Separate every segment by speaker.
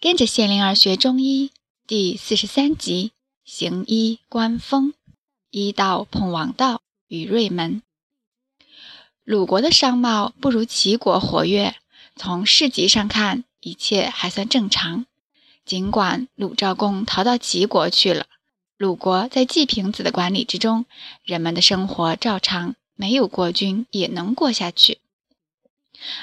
Speaker 1: 跟着谢灵儿学中医第四十三集：行医观风，医道碰王道与瑞门。鲁国的商贸不如齐国活跃，从市集上看，一切还算正常。尽管鲁昭公逃到齐国去了，鲁国在季平子的管理之中，人们的生活照常，没有国君也能过下去。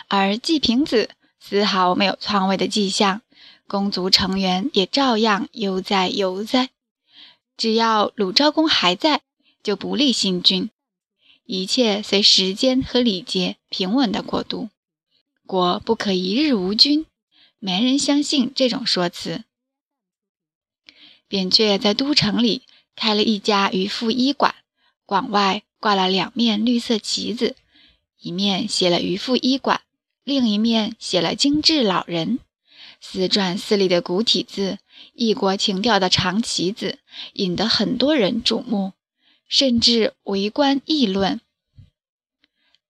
Speaker 1: 而季平子丝毫没有篡位的迹象。公族成员也照样悠哉悠哉，只要鲁昭公还在，就不立新君，一切随时间和礼节平稳的过渡。国不可一日无君，没人相信这种说辞。扁鹊在都城里开了一家渔夫医馆，馆外挂了两面绿色旗子，一面写了渔夫医馆，另一面写了精致老人。四转四立的古体字，异国情调的长旗子，引得很多人瞩目，甚至围观议论。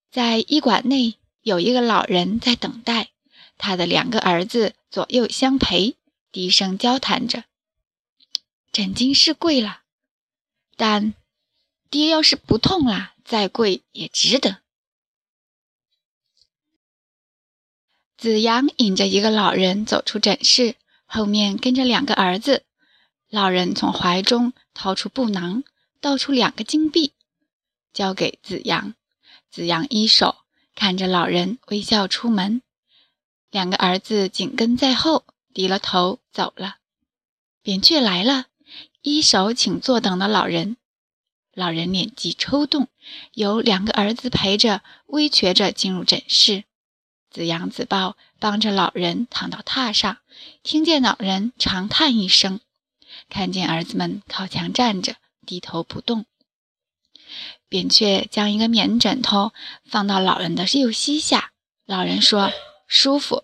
Speaker 1: 在医馆内，有一个老人在等待，他的两个儿子左右相陪，低声交谈着。诊金是贵了，但爹要是不痛了，再贵也值得。子阳引着一个老人走出诊室，后面跟着两个儿子。老人从怀中掏出布囊，倒出两个金币，交给子阳。子阳一手看着老人微笑出门，两个儿子紧跟在后，低了头走了。扁鹊来了，一手请坐等的老人。老人脸肌抽动，由两个儿子陪着，微瘸着进入诊室。子阳、子豹帮着老人躺到榻上，听见老人长叹一声，看见儿子们靠墙站着，低头不动。扁鹊将一个棉枕头放到老人的右膝下，老人说：“舒服。”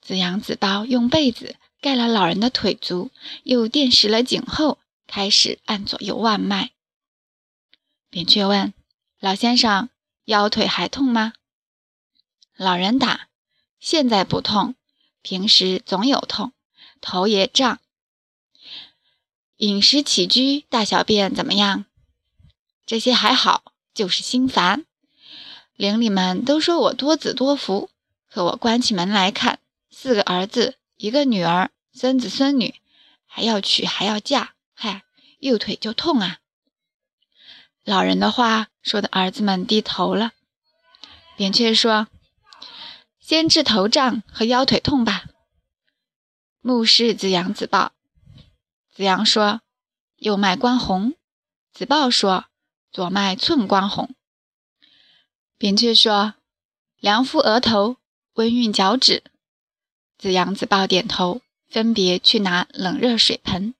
Speaker 1: 子阳、子豹用被子盖了老人的腿足，又垫实了颈后，开始按左右腕脉。扁鹊问：“老先生，腰腿还痛吗？”老人打：“现在不痛，平时总有痛，头也胀。饮食起居、大小便怎么样？这些还好，就是心烦。邻里们都说我多子多福，可我关起门来看，四个儿子，一个女儿，孙子孙女，还要娶还要嫁，嗨，右腿就痛啊。”老人的话说的儿子们低头了。扁鹊说。先治头胀和腰腿痛吧。目视子阳、子豹。子阳说：“右脉关红。”子豹说：“左脉寸关红。”扁鹊说：“凉敷额头，温熨脚趾。”子阳、子豹点头，分别去拿冷热水盆。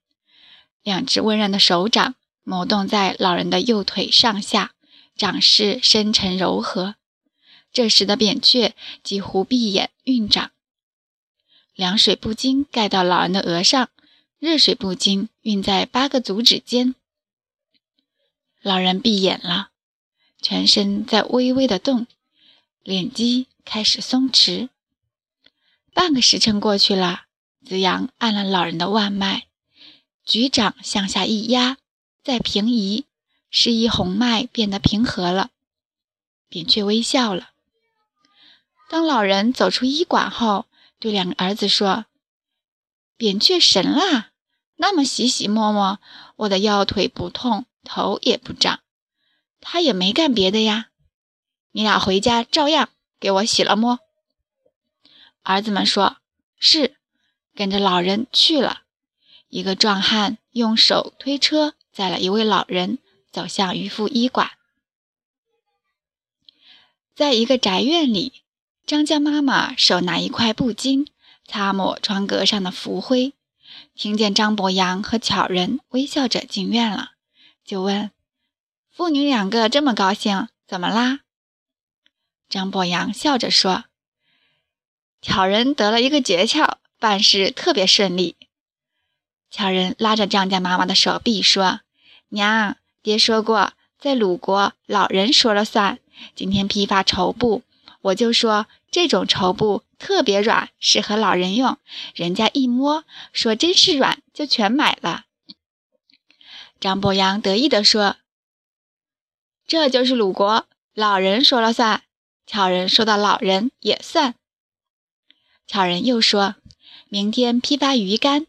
Speaker 1: 两只温润的手掌摩动在老人的右腿上下，掌势深沉柔和。这时的扁鹊几乎闭眼运掌，凉水布巾盖到老人的额上，热水布巾熨在八个足趾间。老人闭眼了，全身在微微的动，脸肌开始松弛。半个时辰过去了，子阳按了老人的腕脉，举掌向下一压，再平移，示意红脉变得平和了。扁鹊微笑了。当老人走出医馆后，对两个儿子说：“扁鹊神啦，那么洗洗摸摸，我的腰腿不痛，头也不胀。他也没干别的呀，你俩回家照样给我洗了摸。”儿子们说：“是。”跟着老人去了。一个壮汉用手推车载了一位老人走向渔夫医馆，在一个宅院里。张家妈妈手拿一块布巾，擦抹窗格上的浮灰。听见张伯阳和巧人微笑着进院了，就问：“父女两个这么高兴，怎么啦？”张伯阳笑着说：“巧人得了一个诀窍，办事特别顺利。”巧人拉着张家妈妈的手臂说：“娘，爹说过，在鲁国老人说了算。今天批发绸布。”我就说这种绸布特别软，适合老人用。人家一摸，说真是软，就全买了。张伯阳得意地说：“这就是鲁国，老人说了算。巧人说到老人也算。”巧人又说：“明天批发鱼干，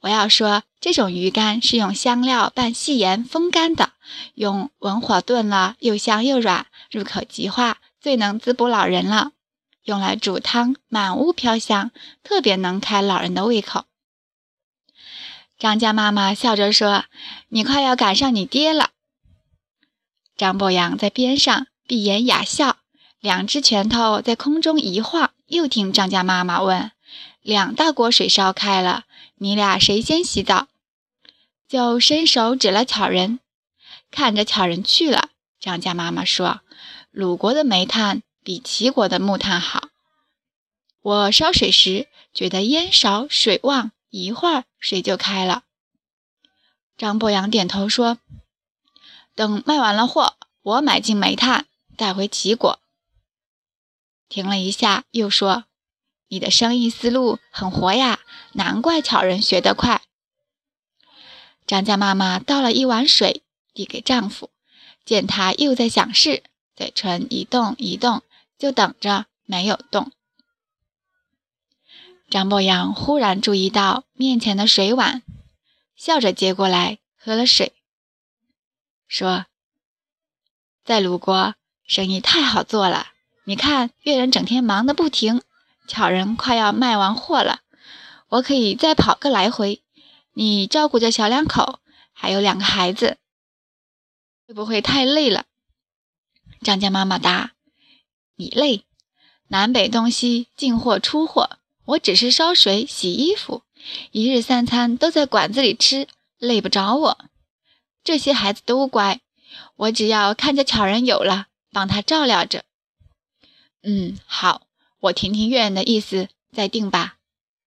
Speaker 1: 我要说这种鱼干是用香料拌细盐风干的，用文火炖了，又香又软，入口即化。”最能滋补老人了，用来煮汤，满屋飘香，特别能开老人的胃口。张家妈妈笑着说：“你快要赶上你爹了。”张伯阳在边上闭眼哑笑，两只拳头在空中一晃，又听张家妈妈问：“两大锅水烧开了，你俩谁先洗澡？”就伸手指了巧人，看着巧人去了。张家妈妈说。鲁国的煤炭比齐国的木炭好。我烧水时觉得烟少水旺，一会儿水就开了。张伯阳点头说：“等卖完了货，我买进煤炭带回齐国。”停了一下，又说：“你的生意思路很活呀，难怪巧人学得快。”张家妈妈倒了一碗水递给丈夫，见他又在想事。嘴唇一动一动，就等着没有动。张博洋忽然注意到面前的水碗，笑着接过来喝了水，说：“在鲁国生意太好做了，你看越人整天忙得不停，巧人快要卖完货了，我可以再跑个来回。你照顾着小两口，还有两个孩子，会不会太累了？”张家妈妈答：“你累，南北东西进货出货，我只是烧水洗衣服，一日三餐都在馆子里吃，累不着我。这些孩子都乖，我只要看着巧人有了，帮他照料着。嗯，好，我听听月人的意思再定吧。”